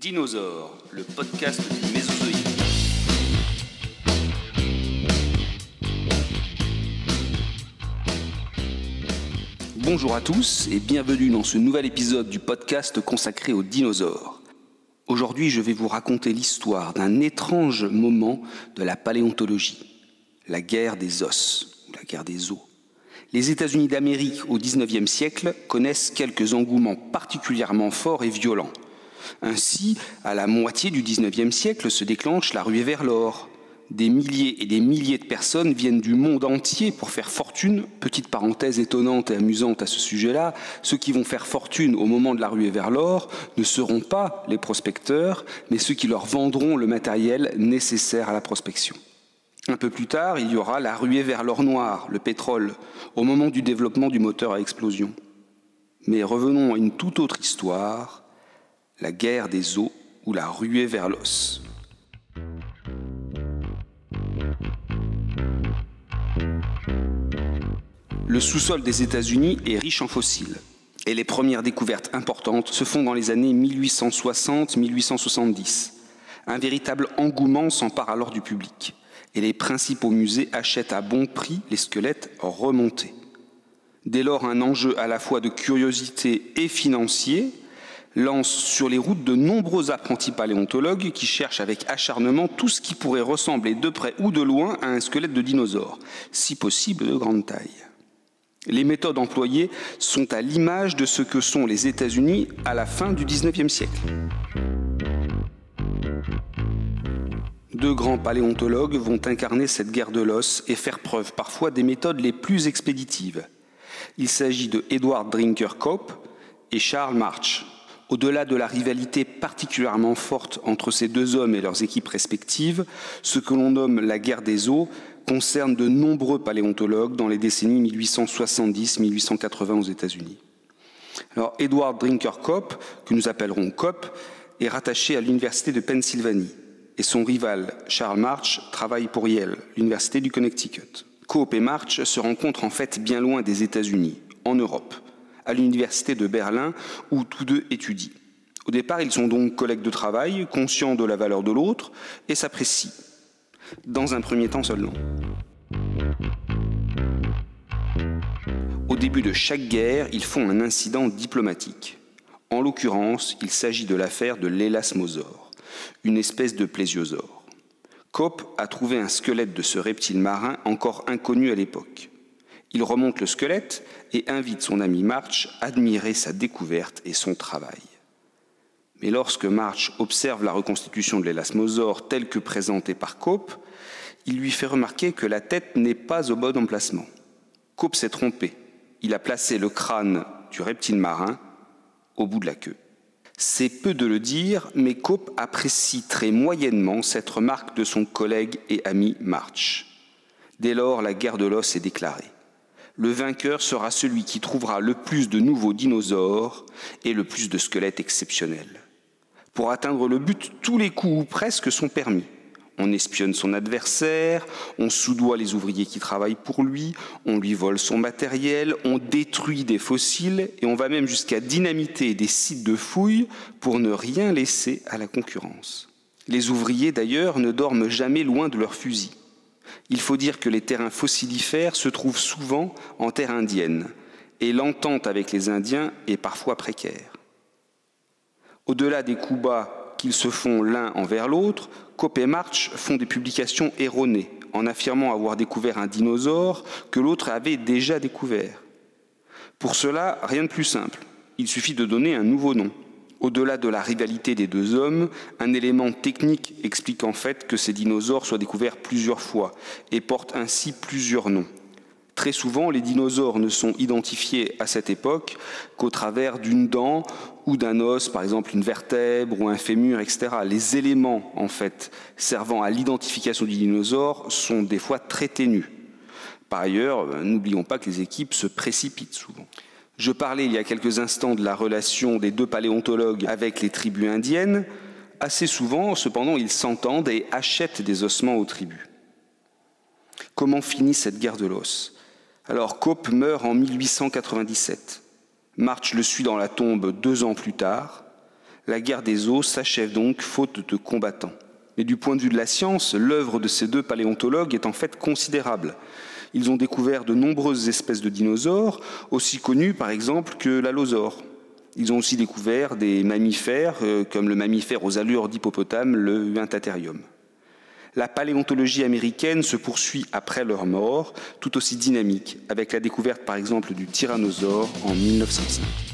Dinosaures, le podcast du Mésozoïque. Bonjour à tous et bienvenue dans ce nouvel épisode du podcast consacré aux dinosaures. Aujourd'hui, je vais vous raconter l'histoire d'un étrange moment de la paléontologie, la guerre des os, ou la guerre des os. Les États-Unis d'Amérique au XIXe siècle connaissent quelques engouements particulièrement forts et violents. Ainsi, à la moitié du XIXe siècle se déclenche la ruée vers l'or. Des milliers et des milliers de personnes viennent du monde entier pour faire fortune. Petite parenthèse étonnante et amusante à ce sujet-là, ceux qui vont faire fortune au moment de la ruée vers l'or ne seront pas les prospecteurs, mais ceux qui leur vendront le matériel nécessaire à la prospection. Un peu plus tard, il y aura la ruée vers l'or noir, le pétrole, au moment du développement du moteur à explosion. Mais revenons à une toute autre histoire, la guerre des eaux ou la ruée vers l'os. Le sous-sol des États-Unis est riche en fossiles. Et les premières découvertes importantes se font dans les années 1860-1870. Un véritable engouement s'empare alors du public. Et les principaux musées achètent à bon prix les squelettes remontés. Dès lors, un enjeu à la fois de curiosité et financier lance sur les routes de nombreux apprentis paléontologues qui cherchent avec acharnement tout ce qui pourrait ressembler de près ou de loin à un squelette de dinosaure, si possible de grande taille. Les méthodes employées sont à l'image de ce que sont les États-Unis à la fin du XIXe siècle. Deux grands paléontologues vont incarner cette guerre de l'os et faire preuve parfois des méthodes les plus expéditives. Il s'agit de Edward Drinker Cope et Charles March. Au-delà de la rivalité particulièrement forte entre ces deux hommes et leurs équipes respectives, ce que l'on nomme la guerre des eaux concerne de nombreux paléontologues dans les décennies 1870-1880 aux États-Unis. Alors, Edward Drinker Cope, que nous appellerons Cope, est rattaché à l'Université de Pennsylvanie et son rival Charles March travaille pour Yale, l'Université du Connecticut. Cope et March se rencontrent en fait bien loin des États-Unis, en Europe à l'université de Berlin où tous deux étudient. Au départ, ils sont donc collègues de travail, conscients de la valeur de l'autre et s'apprécient, dans un premier temps seulement. Au début de chaque guerre, ils font un incident diplomatique. En l'occurrence, il s'agit de l'affaire de l'élasmosaure, une espèce de plésiosaure. Cope a trouvé un squelette de ce reptile marin encore inconnu à l'époque. Il remonte le squelette et invite son ami March à admirer sa découverte et son travail. Mais lorsque March observe la reconstitution de l'élasmosaure telle que présentée par Cope, il lui fait remarquer que la tête n'est pas au bon emplacement. Cope s'est trompé. Il a placé le crâne du reptile marin au bout de la queue. C'est peu de le dire, mais Cope apprécie très moyennement cette remarque de son collègue et ami March. Dès lors, la guerre de l'os est déclarée le vainqueur sera celui qui trouvera le plus de nouveaux dinosaures et le plus de squelettes exceptionnels. Pour atteindre le but, tous les coups ou presque sont permis. On espionne son adversaire, on soudoie les ouvriers qui travaillent pour lui, on lui vole son matériel, on détruit des fossiles et on va même jusqu'à dynamiter des sites de fouilles pour ne rien laisser à la concurrence. Les ouvriers d'ailleurs ne dorment jamais loin de leurs fusils. Il faut dire que les terrains fossilifères se trouvent souvent en terre indienne, et l'entente avec les Indiens est parfois précaire. Au-delà des coups bas qu'ils se font l'un envers l'autre, Cope et March font des publications erronées en affirmant avoir découvert un dinosaure que l'autre avait déjà découvert. Pour cela, rien de plus simple. Il suffit de donner un nouveau nom. Au-delà de la rivalité des deux hommes, un élément technique explique en fait que ces dinosaures soient découverts plusieurs fois et portent ainsi plusieurs noms. Très souvent, les dinosaures ne sont identifiés à cette époque qu'au travers d'une dent ou d'un os, par exemple une vertèbre ou un fémur, etc. Les éléments, en fait, servant à l'identification du dinosaure sont des fois très ténus. Par ailleurs, n'oublions pas que les équipes se précipitent souvent. Je parlais il y a quelques instants de la relation des deux paléontologues avec les tribus indiennes. Assez souvent, cependant, ils s'entendent et achètent des ossements aux tribus. Comment finit cette guerre de l'os? Alors, Cope meurt en 1897. March le suit dans la tombe deux ans plus tard. La guerre des os s'achève donc faute de combattants. Mais du point de vue de la science, l'œuvre de ces deux paléontologues est en fait considérable. Ils ont découvert de nombreuses espèces de dinosaures, aussi connues par exemple que l'allosaure. Ils ont aussi découvert des mammifères, euh, comme le mammifère aux allures d'hippopotame, le Uintatherium. La paléontologie américaine se poursuit après leur mort, tout aussi dynamique, avec la découverte par exemple du tyrannosaure en 1905.